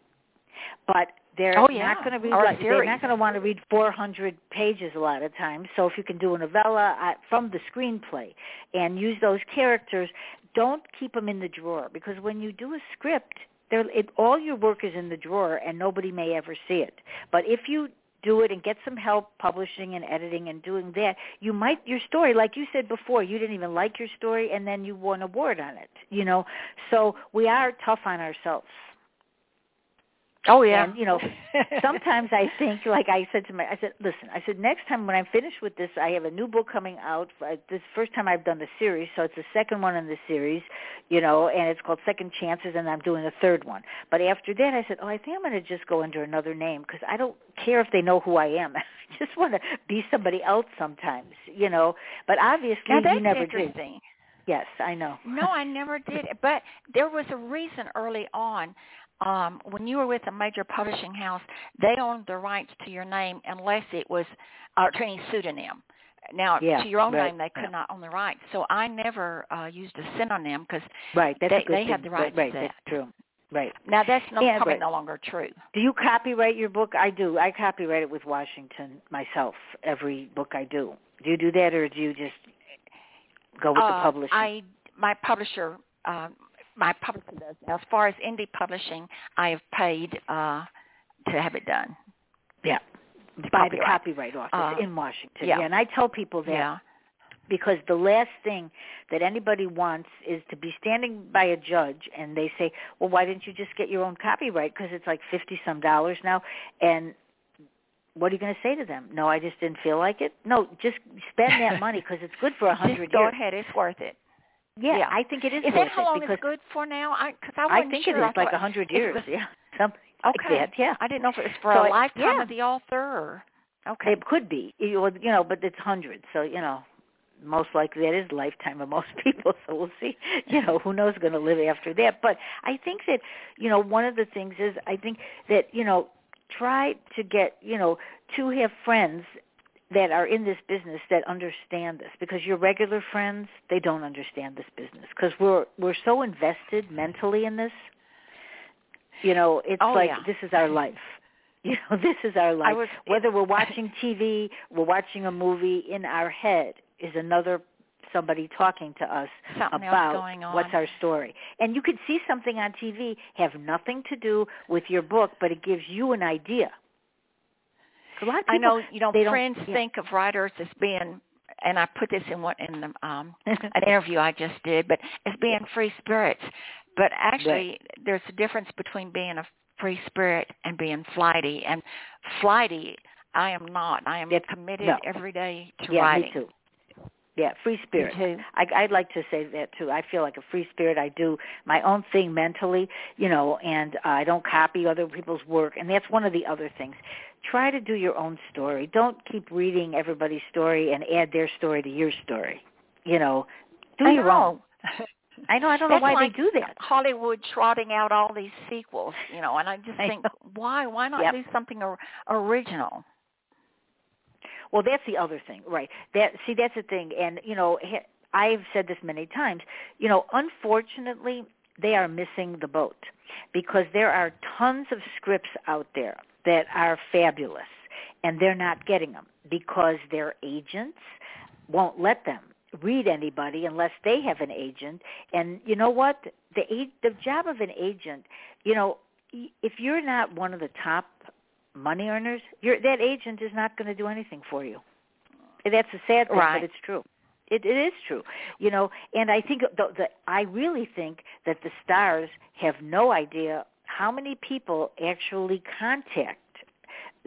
But they're Oh, yeah. not going to read a they're not going to want to read 400 pages a lot of times. So if you can do a novella uh, from the screenplay and use those characters, don't keep them in the drawer because when you do a script, there it, all your work is in the drawer and nobody may ever see it. But if you do it and get some help publishing and editing and doing that, you might your story, like you said before, you didn't even like your story and then you won an award on it. You know, so we are tough on ourselves. Oh yeah. And you know, sometimes I think, like I said to my, I said, listen, I said next time when I'm finished with this, I have a new book coming out. Uh, This first time I've done the series, so it's the second one in the series, you know, and it's called Second Chances, and I'm doing a third one. But after that, I said, oh, I think I'm going to just go under another name because I don't care if they know who I am. (laughs) I just want to be somebody else sometimes, you know. But obviously, now that's you never did. Yes, I know. No, I never did. But there was a reason early on. Um, when you were with a major publishing house, they owned the rights to your name unless it was uh, to any pseudonym. Now, Yeah, to your own right, name, they could yeah. not own the rights. So I never uh, used a synonym because right, that's they- they had the rights Right, to that's that. true. Right. now that's no, Yeah, probably no longer true. Do you copyright your book? I do. I copyright it with Washington myself. Every book I do. Do you do that, or do you just go with the Uh, publisher? I my publisher uh, my publisher does. As far as indie publishing, I have paid uh, to have it done. yeah, the by the copyright. copyright office Uh, in Washington. yeah. and I tell people that Yeah. because the last thing that anybody wants is to be standing by a judge and they say, "Well, why didn't you just get your own copyright?" Because it's like fifty some dollars now, and what are you going to say to them? No, I just didn't feel like it. No, just spend that money because it's good for a (laughs) hundred Just go ahead. It's worth it. Yeah, Yeah. I think it is. Is worth that how it long it's good for now? I because I I think sure. it is like a hundred years. was- yeah, (laughs) something Okay. like that. Yeah, I didn't know if it was for So a lifetime yeah. of the author or okay. it could be. You you know, but it's hundreds. So you know, most likely that is the lifetime of most (laughs) people. So we'll see. You know, who knows going to live after that? But I think that you know one of the things is I think that you know try to get you know to have friends that are in this business that understand this because your regular friends they don't understand this business because we're we're so invested mentally in this. You know it's oh, like yeah. this is our life. (laughs) You know this is our life. was, whether we're (laughs) watching tv we're watching a movie in our head is another somebody talking to us Something about what's our story. And you could see something on TV have nothing to do with your book, but it gives you an idea a lot of people, I know, you know, friends yeah. think of writers as being, and I put this in what in the um (laughs) an interview I just did, but as being free spirits. But actually, right. there's a difference between being a free spirit and being flighty. And flighty, I am not. I am That's, committed no. every day to yeah, writing. me too. Yeah, free spirit. I, I'd like to say that too. I feel like a free spirit. I do my own thing mentally, you know, and uh, I don't copy other people's work. And that's one of the other things. Try to do your own story. Don't keep reading everybody's story and add their story to your story. You know, do I your know. own. I know. I don't know why like they do that. Hollywood trotting out all these sequels, you know, and I just (laughs) I think, know. why? Why not Yep. do something or, original? Well, that's the other thing, right? That see, that's the thing, and you know, I've said this many times. You know, unfortunately, they are missing the boat because there are tons of scripts out there that are fabulous, and they're not getting them because their agents won't let them read anybody unless they have an agent. And you know what? The the job of an agent, you know, if you're not one of the top money earners, your that agent is not going to do anything for you. That's a sad thing, Right. but it's true. It, it is true, you know. And I think the, the I really think that the stars have no idea how many people actually contact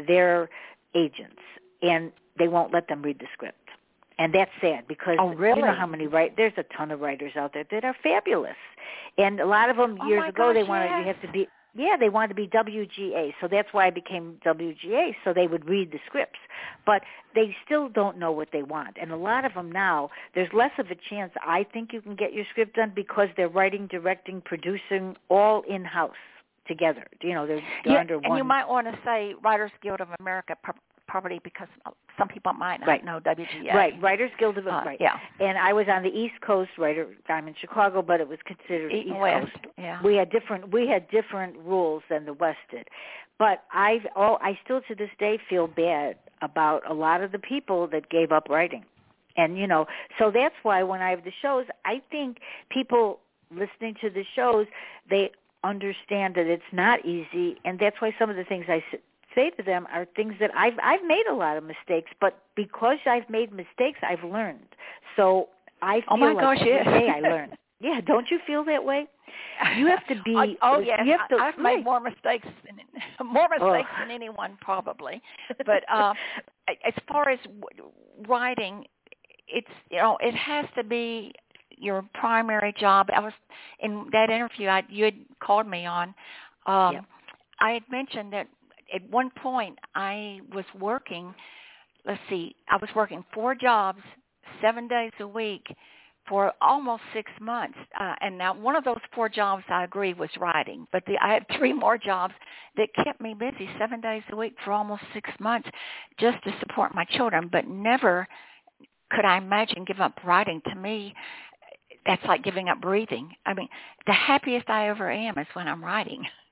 their agents, and they won't let them read the script. And that's sad because Oh, you know how many write. There's a ton of writers out there that are fabulous, and a lot of them Oh years ago they gosh, wanted you have to be yeah, they wanted to be WGA, so that's why I became WGA, so they would read the scripts. But they still don't know what they want. And a lot of them now, there's less of a chance I think you can get your script done because they're writing, directing, producing all in-house together. You know, they're, they're Yeah, under and one. you might want to say Writers Guild of America pro- probably because some people might not Right. know WGA. Right, Writers Guild of Uh, right. Yeah. And I was on the East Coast writer I'm in Chicago, but it was considered East, East West. Coast. Yeah. we had different we had different rules than the west did but i've all i still to this day feel bad about a lot of the people that gave up writing and you know so that's why when i have the shows i think people listening to the shows they understand that it's not easy and that's why some of the things i say to them are things that i've i've made a lot of mistakes but because i've made mistakes i've learned so i feel Oh my like gosh, every yes. day i learn yeah don't you feel that way you have to be. I, (laughs) oh yes, you have to, I've made more mistakes than (laughs) more Oh. mistakes than anyone probably. But uh, as far as w- writing, it's you know it has to be your primary job. I was in that interview I, you had called me on. Um, Yep. I had mentioned that at one point I was working. Let's see, I was working four jobs, seven days a week for almost six months. Uh, and now one of those four jobs, I agree, was writing. But the, I had (laughs) three more jobs that kept me busy seven days a week for almost six months just to support my children. But never could I imagine give up writing. To me, that's like giving up breathing. I mean, the happiest I ever am is when I'm writing. (laughs)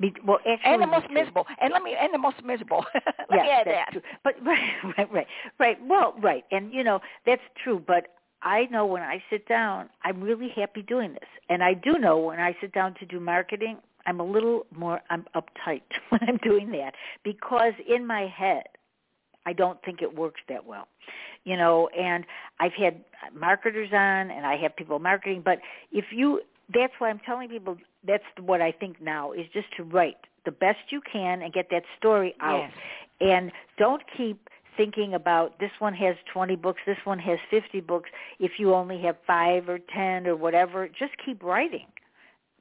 Me, well, And the most miserable. And let me and the most miserable. (laughs) let yes, me that's that. true. But (laughs) right, right, right, right. Well, right, and you know that's true. But I know when I sit down, I'm really happy doing this, and I do know when I sit down to do marketing, I'm a little more I'm uptight (laughs) when I'm doing that because in my head, I don't think it works that well. You know, and I've had marketers on and I have people marketing, but if you that's why I'm telling people that's what I think now is just to write the best you can and get that story out. Yes. And don't keep thinking about this one has 20 books, this one has 50 books if you only have 5 or 10 or whatever. Just keep writing.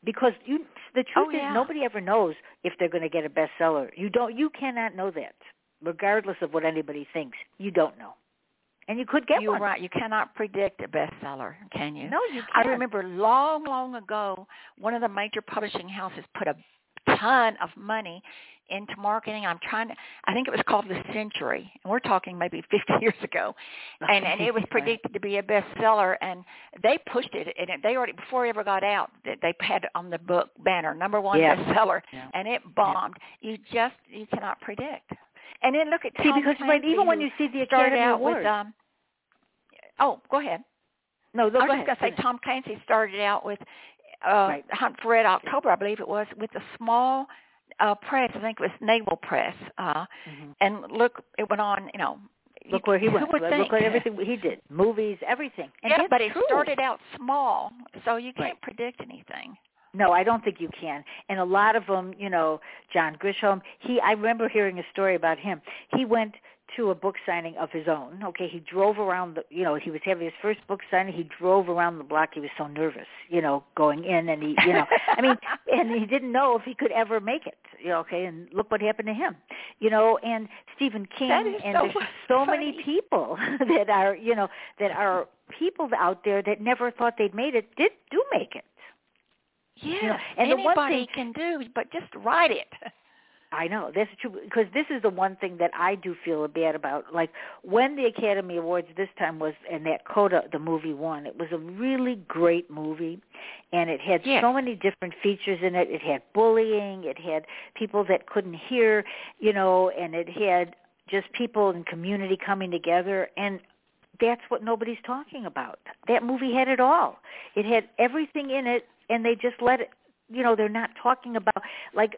Because you the oh, truth Oh, is nobody ever knows if they're going to get a bestseller. You don't you cannot know that regardless of what anybody thinks. You don't know. And you could get You're one. right. You cannot predict a bestseller, can you? No, you can't. I remember long, long ago, one of the major publishing houses put a ton of money into marketing. I'm trying to. I think it was called The Century, and we're talking maybe (laughs) 50 years ago, and and it was predicted to be a bestseller, and they pushed it, and it- they already before it ever got out, they had it on the book banner number one Yeah. bestseller, Yeah. and it bombed. You just you cannot predict. And then look at See, Tom because right, Clancy, even when you see the Academy out Awards, with um. Oh, go ahead. no, no, I was go just going to say. Tom Clancy started out with uh, Right. Hunt for Red October, I believe it was, with a small uh, press. I think it was Naval Press. Uh, Mhm. and look, it went on. You know, Look where he (laughs) went. Look think? at everything he did. Movies, everything. And yeah, but it started out small, so you can't Right. predict anything. No, I don't think you can. And a lot of them, you know, John Grisham, he I remember hearing a story about him. He went to a book signing of his own. Okay, he drove around the, you know, he was having his first book signing. He drove around the block. He was so nervous, you know, going in and he, you know, (laughs) I mean, and he didn't know if he could ever make it. You know, okay, and look what happened to him. You know, and Stephen King and so there's so many people (laughs) that are, you know, that are people out there that never thought they'd made it did do make it. Yes, and the one anybody thing- can do, but just write it. (laughs) I know that's true because this is the one thing that I do feel bad about. Like when the Academy Awards this time was, and that Coda the movie won. It was a really great movie, and it had Yes. so many different features in it. It had bullying, it had people that couldn't hear, you know, and it had just people in community coming together and that's what nobody's talking about. That movie had it all. It had everything in it and they just let it you know they're not talking about like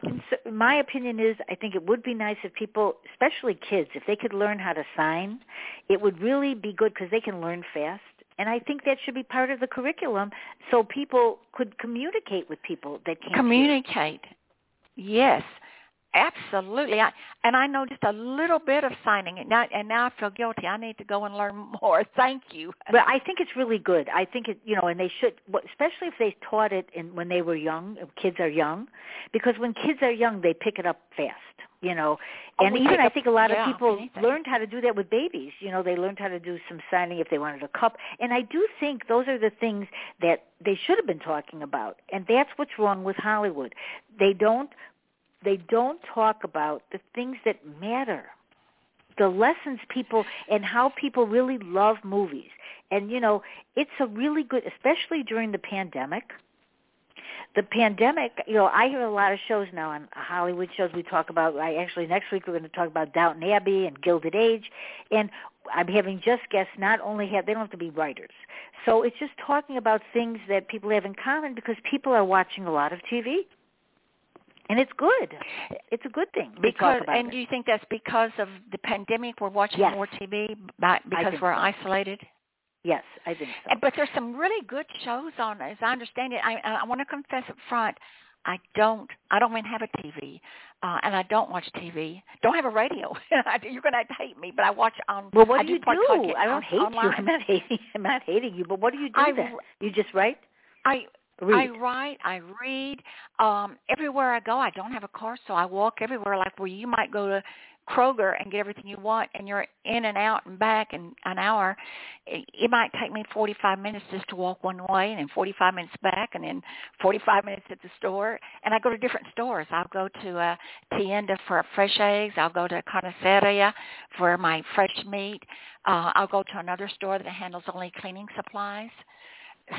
my opinion is i think it would be nice if people especially kids if they could learn how to sign it would really be good because they can learn fast and i think that should be part of the curriculum so people could communicate with people that can't hear. Communicate. Yes, absolutely. I, and I know just a little bit of signing it now, and now I feel guilty. I need to go and learn (laughs) more. Thank you. but i think it's really good i think it you know and they should especially if they taught it in when they were young if kids are young because when kids are young they pick it up fast you know Oh, and we even i think a lot yeah, of people anything. learned how to do that with babies you know they learned how to do some signing if they wanted a cup and i do think those are the things that they should have been talking about and that's what's wrong with hollywood they don't they don't talk about the things that matter the lessons people and how people really love movies. And you know it's a really good especially during the pandemic. The pandemic you know i hear a lot of shows now on hollywood shows we talk about. I actually next week we're going to talk about downton abbey and gilded age. And i'm having just guests not only have they don't have to be writers. So it's just talking about things that people have in common because people are watching a lot of tv and it's good it's a good thing Because and do you think that's because of the pandemic? We're watching Yes. more TV because we're so. isolated. yes i think so And, but there's some really good shows on, as I understand it. I, I want to confess up front, I don't. I don't even have a TV, uh, and I don't watch TV. Don't have a radio. (laughs) You're going to hate me, but I watch on. Well, what I do you do? Podcast, I don't on- hate you. I'm not (laughs) hating. I'm not hating you. But what do you do I then? You just write, I read. I write, I read. Um, everywhere I go, I don't have a car, so I walk everywhere. Like where you might go to Kroger and get everything you want, and you're in and out and back in an hour. It, it might take me 45 minutes just to walk one way, and then 45 minutes back, and then 45 minutes at the store. And I go to different stores. I'll go to uh, Tienda for fresh eggs. I'll go to Carniceria for my fresh meat. Uh, I'll go to another store that handles only cleaning supplies.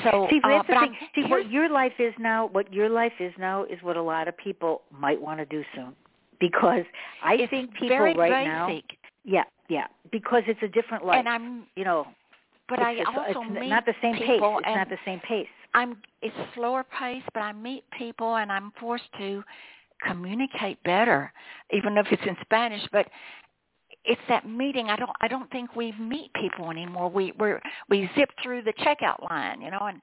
So, See, uh, that's the thing. See, what your life is now, what your life is now, is what a lot of people might want to do soon. Because I it's think people right now, basic, yeah, yeah, because it's a different life. and I'm, you know, but it's, I it's, also it's meet not the same pace. It's not the same pace. I'm. It's slower pace, but I meet people, and I'm forced to communicate better, even if it's in Spanish. But it's that meeting. I don't. I don't think we meet people anymore. We we we zip through the checkout line, you know, and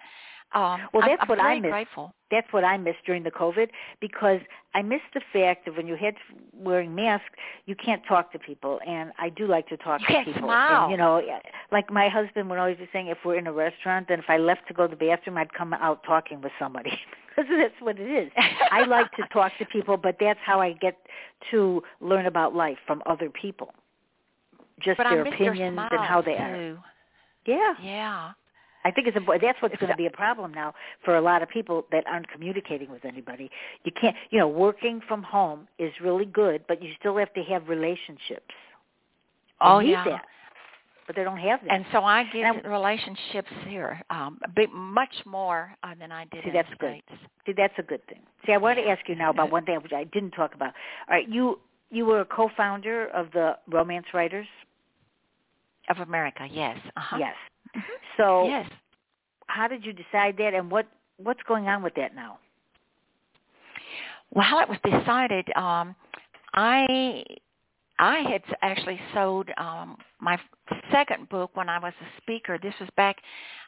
um, Well, I'm- that's I'm what I miss. grateful. that's what I missed during the COVID because I missed the fact that when you had wearing masks, you can't talk to people, and I do like to talk You to can't people. smile. And, you know, like my husband would always be saying, if we're in a restaurant, then if I left to go to the bathroom, I'd come out talking with somebody (laughs) because that's what it is. I like to talk to people, but that's how I get to learn about life from other people. Just but their opinions their and how they are. Yeah. Yeah. I think it's important. That's what's going to be a problem now for a lot of people that aren't communicating with anybody. You can't, you know, working from home is really good, but you still have to have relationships. Oh yeah. that, but they don't have that. And so I get And relationships here um, a bit much more uh, than I did See, in that's the good. states. See, that's a good thing. See, I want to ask you now about one thing which I didn't talk about. All right, you you were a co-founder of the Romance Writers. Of America, yes. Uh-huh. Yes. So, Yes. how did you decide that, and what what's going on with that now? Well, how it was decided, um, I I had actually sold um, my second book when I was a speaker. This was back.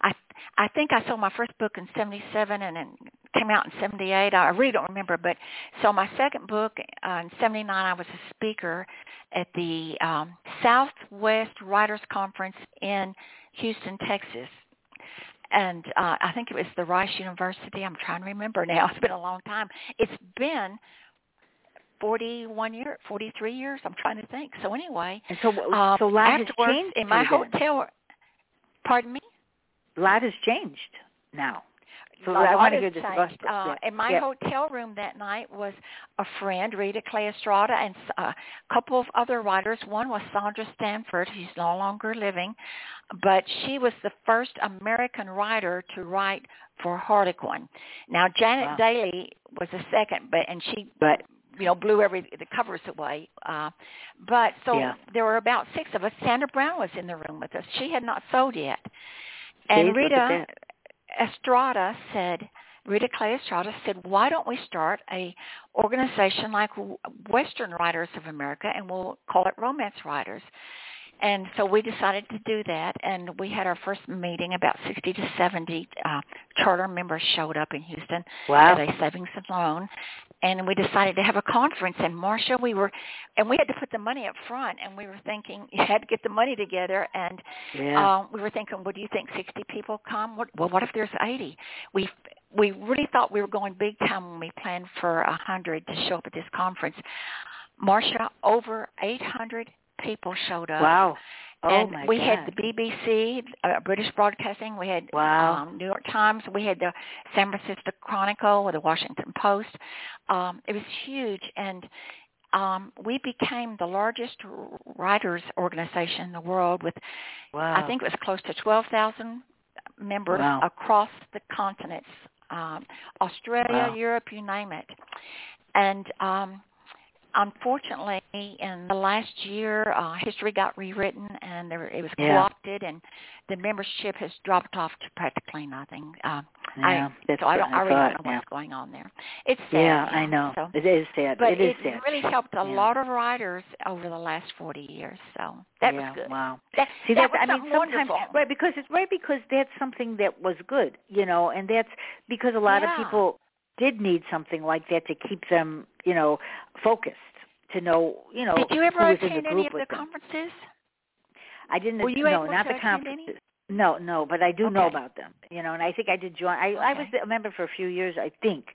I I think I sold my first book in '77 and it came out in '78. I really don't remember, but so my second book uh, in '79, I was a speaker at the um, Southwest Writers Conference in Houston, Texas and uh, I think it was the Rice University. I'm trying to remember now. (laughs) It's been a long time. It's been 41 years, 43 years. I'm trying to think. So anyway, And so, um, so a has changed in my then. hotel. Pardon me. Lot has changed now. So I want to hear this. about- Uh, in my yeah. hotel room that night was a friend, Rita Clay Estrada, and a couple of other writers. One was Sandra Stanford, who's no longer living, but she was the first American writer to write for Harlequin. Now Janet Wow. Dailey was the second, but and she But you know blew every the covers away. Uh, but so Yeah. there were about six of us. Sandra Brown was in the room with us. She had not sold yet, and at Rita. Estrada said, Rita Clay Estrada said, why don't we start a organization like Western Writers of America and we'll call it Romance Writers. And so we decided to do that, and we had our first meeting. About 60 to 70 uh, charter members showed up in Houston Wow. at a savings and loan, and we decided to have a conference. And Marsha, we were, and we had to put the money up front, and we were thinking you had to get the money together, and Yeah. um, we were thinking, well, do you think 60 people come? What, well, what if there's 80? We we really thought we were going big time when we planned for a 100 to show up at this conference. Marsha, over 800 people showed up. wow. Oh and my we God. had the BBC, uh, British Broadcasting. We had Wow. um, New York Times. We had the San Francisco Chronicle or the Washington Post. Um, it was huge, and um, we became the largest writers organization in the world with wow. I think it was close to 12,000 members Wow. across the continents, um, Australia, Wow. Europe, you name it. And um, unfortunately, in the last year, uh, history got rewritten and there, it was Yeah. co-opted, and the membership has dropped off to practically nothing. Uh, yeah. I, that's so I don't, I really thought, don't know yeah. what's going on there. It's sad. Yeah, I know. So, it is sad. but it is it sad. really helped a Yeah. lot of writers over the last 40 years. So that was good. Wow. That, See, that that's, was I mean, sometimes, right, because it's right because that's something that was good, you know, and that's because a lot of people did need something like that to keep them, you know, focused, to know, you know, Did you ever attend any of the them. conferences? I didn't. Were you no, able not to the conferences. any? No, no, but I do know about them. You know, and I think I did join. I I was a member for a few years, I think,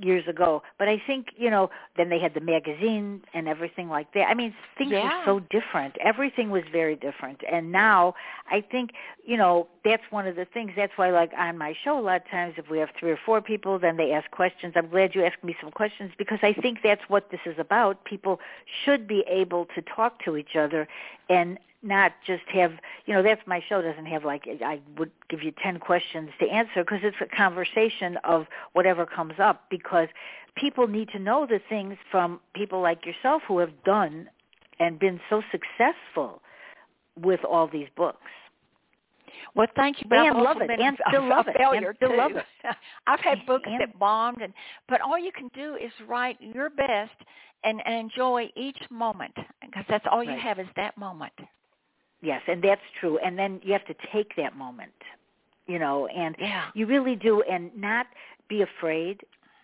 years ago. But I think you know, then they had the magazine and everything like that. I mean, things Yeah. were so different. Everything was very different. And now, I think you know, that's one of the things. That's why, like on my show, a lot of times, if we have three or four people, then they ask questions. I'm glad you asked me some questions because I think that's what this is about. People should be able to talk to each other and not just have you know that's my show doesn't have like i would give you 10 questions to answer because it's a conversation of whatever comes up because people need to know the things from people like yourself who have done and been so successful with all these books Well, thank you. But And I've (laughs) love it, and still love it, and still too. love it. I've had books And- that bombed, and but all you can do is write your best and, and enjoy each moment because that's all you have is that moment. Yes and that's true and then you have to take that moment you know and Yeah. You really do, and not be afraid.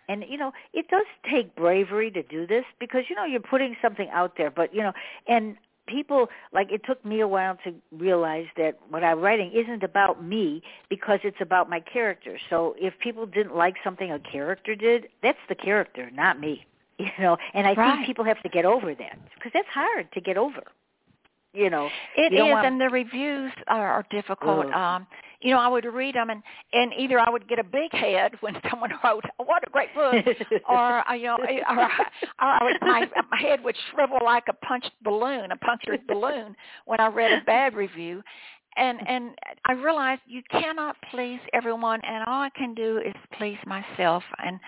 And you know, it does take bravery to do this because you know you're putting something out there. But you know, and people like it took me a while to realize that what I'm writing isn't about me because it's about my character. So if people didn't like something a character did, that's the character, not me. (laughs) You know, and I Right. think people have to get over that because that's hard to get over. You know. It you is, want... and the reviews are, are difficult. Um, you know, I would read them, and and either I would get a big head (laughs) when someone wrote, oh, "What a great book," (laughs) or uh, you know, or, or, or my my head would shrivel like a punched balloon, a punctured balloon, when I read a bad review. And and I realized you cannot please everyone, and all I can do is please myself, and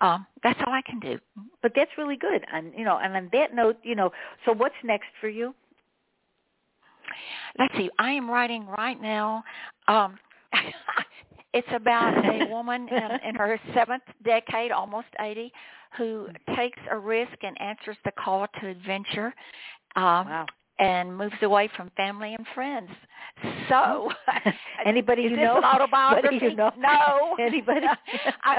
um, that's all I can do. But that's really good, and you know, and on that note, you know, so what's next for you? Let's see, I am writing right now. Um, (laughs) it's about a (laughs) woman in, in her seventh decade, almost 80, who takes a risk and answers the call to adventure. Um, wow. And moves away from family and friends. So, (laughs) (laughs) anybody is you know? (laughs) Autobiography? Anybody you know? No. Anybody? I,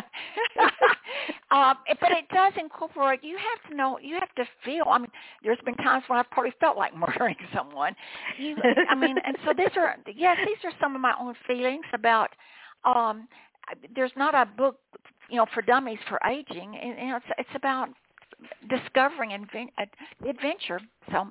um, but it does incorporate. You have to know. You have to feel. I mean, there's been times when I've probably felt like murdering someone. You, I mean, and so these are yes, these are some of my own feelings about. Um, there's not a book, you know, for dummies for aging. And, you know, it's it's about discovering and adventure. So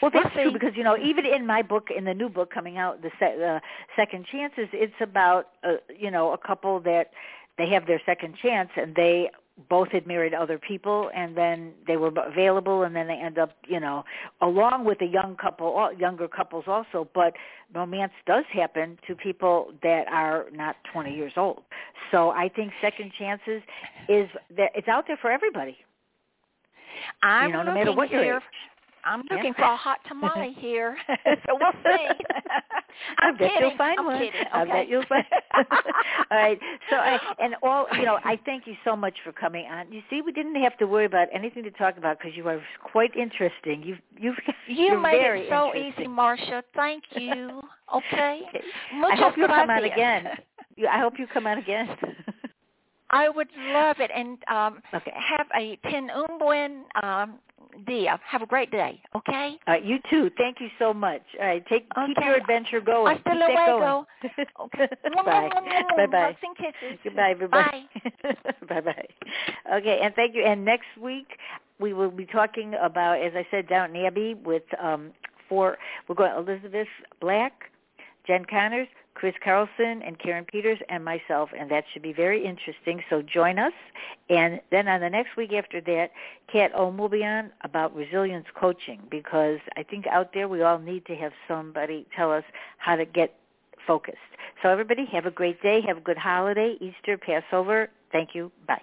well, that's true because you know even in my book, in the new book coming out, the se- uh, Second Chances, it's about uh, you know a couple that they have their second chance and they both had married other people and then they were available and then they end up you know along with a young couple younger couples also. But romance does happen to people that are not 20 years old. So i think second chances is that it's out there for everybody. I'm you know, no matter what your age. I'm looking for a hot tamale (laughs) here, (laughs) so we'll see. I (laughs) I'm bet kidding. you'll find I'm one. Kidding. I okay. bet you'll find. all right. So, I, and all you know, I thank you so much for coming on. You see, we didn't have to worry about anything to talk about because you are quite interesting. You've you've You made it so easy, Marsha. Thank you. Okay. Okay. I hope you come on gracias. again. I hope you come on again. I would love it, and um, Okay. have a ten un buen um, dia. Have a great day. Okay. Right, you too. Thank you so much. All right, take keep your adventure going. Hasta keep that luego. going. Okay. (laughs) Bye. Bye bye. Hugs and kisses. Goodbye, everybody. Bye. (laughs) bye bye. Okay, and thank you. And next week we will be talking about, as I said, Downton Abbey with um four. We're going Elizabeth Black, Jen Connors, Chris Carlson, and Karen Peters, and myself, and that should be very interesting. So join us. And then on the next week after that, Kat Ohm will be on about resilience coaching because I think out there we all need to have somebody tell us how to get focused. So everybody have a great day. Have a good holiday, Easter, Passover. Thank you. Bye.